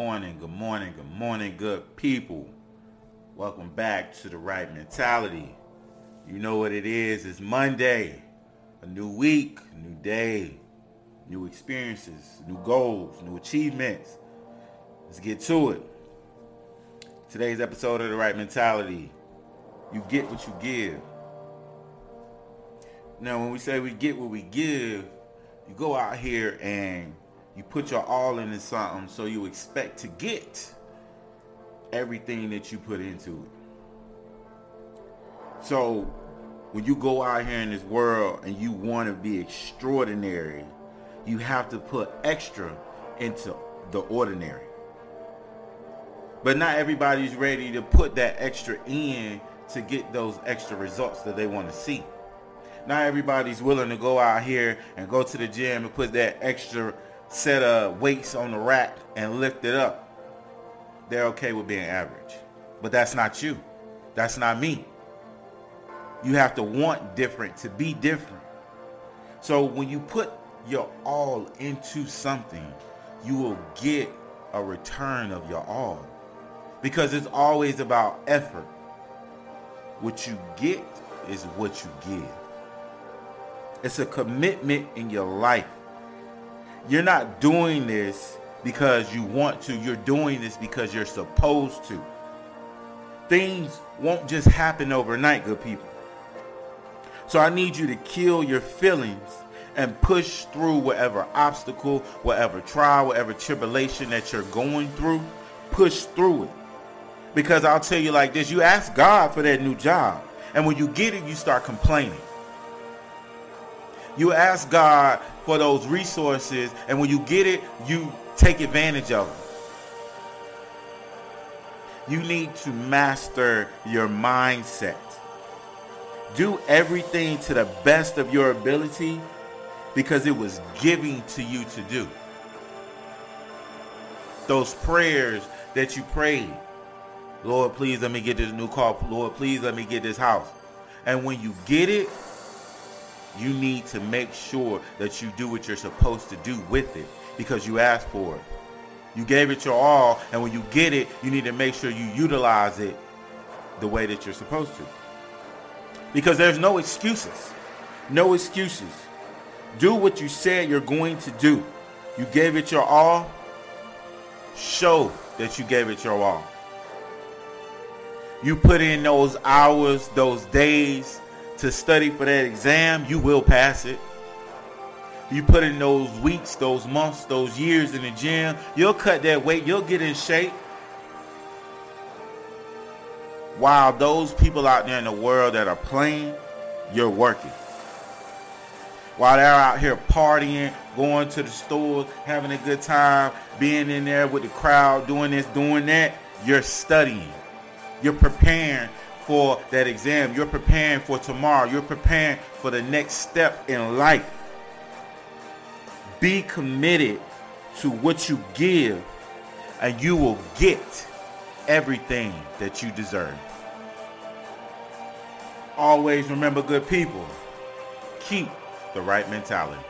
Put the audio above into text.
morning, good morning, good morning, good people. Welcome back to the right mentality. You know what it is. It's Monday. A new week, a new day, new experiences, new goals, new achievements. Let's get to it. Today's episode of the right mentality. You get what you give. Now, when we say we get what we give, you go out here and you put your all into something, so you expect to get everything that you put into it. So when you go out here in this world and you want to be extraordinary, you have to put extra into the ordinary. But not everybody's ready to put that extra in to get those extra results that they want to see. Not everybody's willing to go out here and go to the gym and put that extra set of weights on the rack and lift it up. They're okay with being average. But that's not you. That's not me. You have to want different to be different. So when you put your all into something, you will get a return of your all. Because it's always about effort. What you get is what you give. It's a commitment in your life. You're not doing this because you want to. You're doing this because you're supposed to. Things won't just happen overnight, good people. So I need you to kill your feelings and push through whatever obstacle, whatever trial, whatever tribulation that you're going through. Push through it. Because I'll tell you like this, you ask God for that new job. And when you get it, you start complaining. You ask God for those resources, and when you get it, you take advantage of them. You need to master your mindset do everything to the best of your ability because it was given to you to do. Those prayers that you prayed, Lord, please let me get this new car. Lord, please let me get this house. And when you get it, you need to make sure that you do what you're supposed to do with it because you asked for it. You gave it your all, and when you get it, you need to make sure you utilize it the way that you're supposed to because there's no excuses. No excuses. Do what you said you're going to do. You gave it your all. Show that you gave it your all. You put in those hours, those days to study for that exam, you will pass it. You put in those weeks, those months, those years in the gym, you'll cut that weight, you'll get in shape. While those people out there in the world that are playing, you're working. While they're out here partying, going to the stores, having a good time, being in there with the crowd, doing this, doing that, you're studying. You're preparing for that exam. You're preparing for tomorrow. You're preparing for the next step in life. Be committed to what you give, and you will get everything that you deserve. Always remember good people. Keep the right mentality.